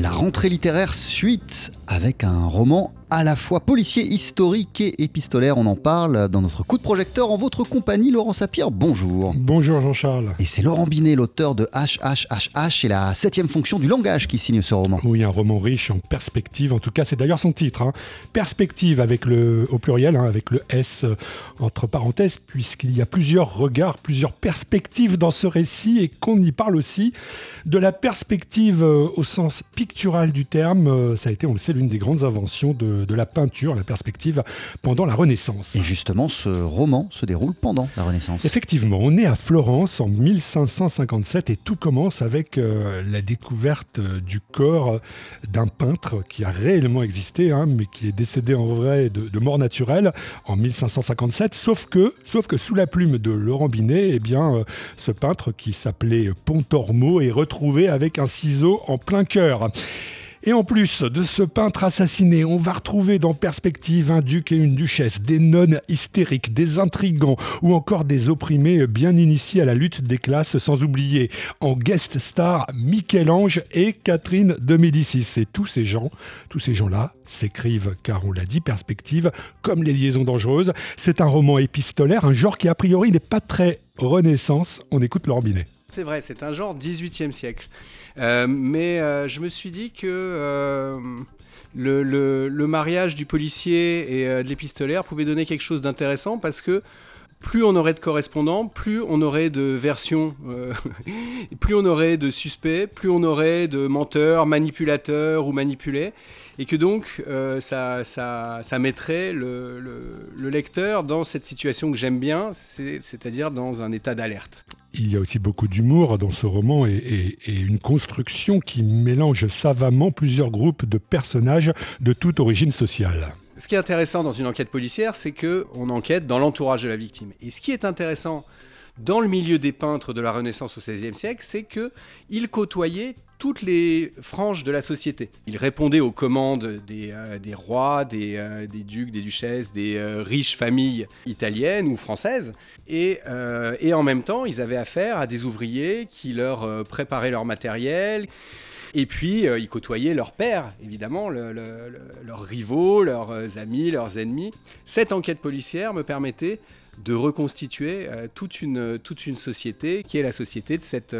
La rentrée littéraire suite avec un roman à la fois policier, historique et épistolaire. On en parle dans notre coup de projecteur en votre compagnie, Laurent Sapir. Bonjour. Bonjour Jean-Charles. Et c'est Laurent Binet, l'auteur de HHHH et la septième fonction du langage qui signe ce roman. Oui, un roman riche en perspective. En tout cas, c'est d'ailleurs son titre. Hein. Perspective avec le, au pluriel, hein, avec le S euh, entre parenthèses, puisqu'il y a plusieurs regards, plusieurs perspectives dans ce récit et qu'on y parle aussi de la perspective euh, au sens pictural du terme. Euh, ça a été, on le sait, l'une des grandes inventions de, la peinture, la perspective, pendant la Renaissance. Et justement, ce roman se déroule pendant la Renaissance. Effectivement, on est à Florence en 1557 et tout commence avec euh, la découverte du corps d'un peintre qui a réellement existé, hein, mais qui est décédé en vrai de, mort naturelle en 1557. Sauf que, sauf que sous la plume de Laurent Binet, eh bien, ce peintre qui s'appelait Pontormo est retrouvé avec un ciseau en plein cœur. Et en plus de ce peintre assassiné, on va retrouver dans Perspective un duc et une duchesse, des nonnes hystériques, des intrigants ou encore des opprimés bien initiés à la lutte des classes, sans oublier en guest star Michel-Ange et Catherine de Médicis. Et tous ces gens, tous ces gens-là s'écrivent, car on l'a dit, Perspective, comme les liaisons dangereuses. C'est un roman épistolaire, un genre qui a priori n'est pas très renaissance. On écoute Laurent Binet. C'est vrai, c'est un genre 18e siècle. Euh, mais euh, je me suis dit que euh, le, mariage du policier et de l'épistolaire pouvait donner quelque chose d'intéressant parce que plus on aurait de correspondants, plus on aurait de versions, plus on aurait de suspects, plus on aurait de menteurs, manipulateurs ou manipulés et que donc ça, mettrait le, lecteur dans cette situation que j'aime bien, c'est-à-dire dans un état d'alerte. Il y a aussi beaucoup d'humour dans ce roman et, une construction qui mélange savamment plusieurs groupes de personnages de toute origine sociale. Ce qui est intéressant dans une enquête policière, c'est que on enquête dans l'entourage de la victime. Et ce qui est intéressant dans le milieu des peintres de la Renaissance au XVIe siècle, c'est qu'ils côtoyaient toutes les franges de la société. Il répondait aux commandes des, euh, rois, euh, des, ducs, des duchesses, des euh, riches familles italiennes ou françaises. Et, en même temps, ils avaient affaire à des ouvriers qui leur préparaient leur matériel. Et puis, ils côtoyaient leurs pères, évidemment, leurs rivaux, leurs amis, leurs ennemis. Cette enquête policière me permettait de reconstituer toute, une, toute une société qui est la société de cette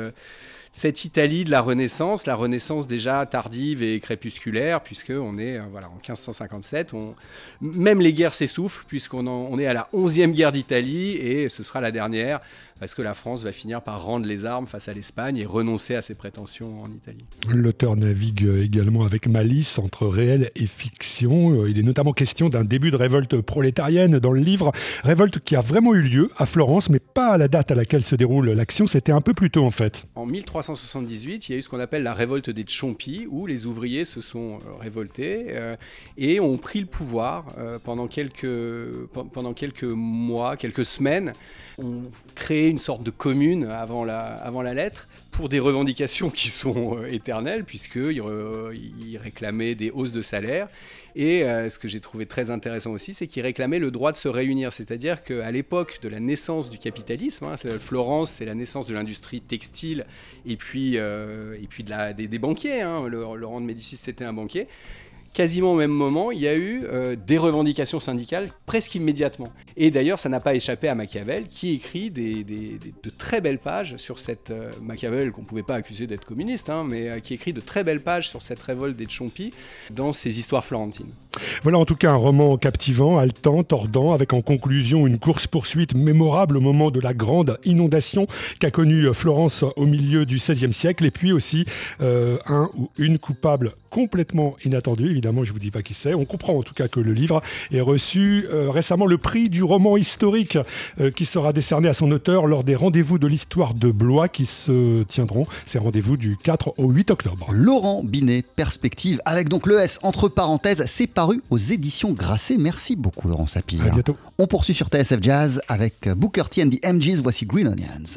cette Italie de la Renaissance, la Renaissance déjà tardive et crépusculaire, puisqu'on est euh, voilà, en 1557, on... même les guerres s'essoufflent, puisqu'on on est à la 11e guerre d'Italie, et ce sera la dernière parce que la France va finir par rendre les armes face à l'Espagne et renoncer à ses prétentions en Italie. L'auteur navigue également avec malice entre réel et fiction. Il est notamment question d'un début de révolte prolétarienne dans le livre, révolte qui a vraiment eu lieu à Florence, mais pas à la date à laquelle se déroule l'action, c'était un peu plus tôt en fait. En 1378, il y a eu ce qu'on appelle la révolte des Tchompi, où les ouvriers se sont euh, révoltés euh, et ont pris le pouvoir euh, pendant, quelques, mois, quelques semaines. On créé une sorte de commune avant la lettre pour des revendications qui sont euh, éternelles, puisqu'ils il réclamaient des hausses de salaire. Et euh, ce que j'ai trouvé très intéressant aussi, c'est qu'ils réclamaient le droit de se réunir. C'est-à-dire qu'à l'époque de la naissance du capitalisme, hein, Florence, c'est la naissance de l'industrie textile et puis, euh, et puis de la, des, banquiers. Hein. Laurent de Médicis, c'était un banquier quasiment au même moment, il y a eu euh, des revendications syndicales presque immédiatement. Et d'ailleurs, ça n'a pas échappé à Machiavel, qui écrit de très belles pages sur cette... Euh, Machiavel, qu'on ne pouvait pas accuser d'être communiste, hein, mais euh, qui écrit de très belles pages sur cette révolte des Chompi dans ses histoires florentines. Voilà en tout cas un roman captivant, haletant, tordant, avec en conclusion une course-poursuite mémorable au moment de la grande inondation qu'a connue Florence au milieu du XVIe siècle, et puis aussi un ou une coupable complètement inattendue, évidemment je ne vous dis pas qui c'est. On comprend en tout cas que le livre ait reçu euh, récemment le prix du roman historique euh, qui sera décerné à son auteur lors des rendez-vous de l'histoire de Blois qui se tiendront, ces rendez-vous du 4 au 8 octobre. Laurent Binet, Perspective, avec donc le S entre parenthèses, c'est paru aux éditions Grasset. Merci beaucoup Laurent Sapir. À bientôt. On poursuit sur TSF Jazz avec Booker T and the MGs, voici Green Onions.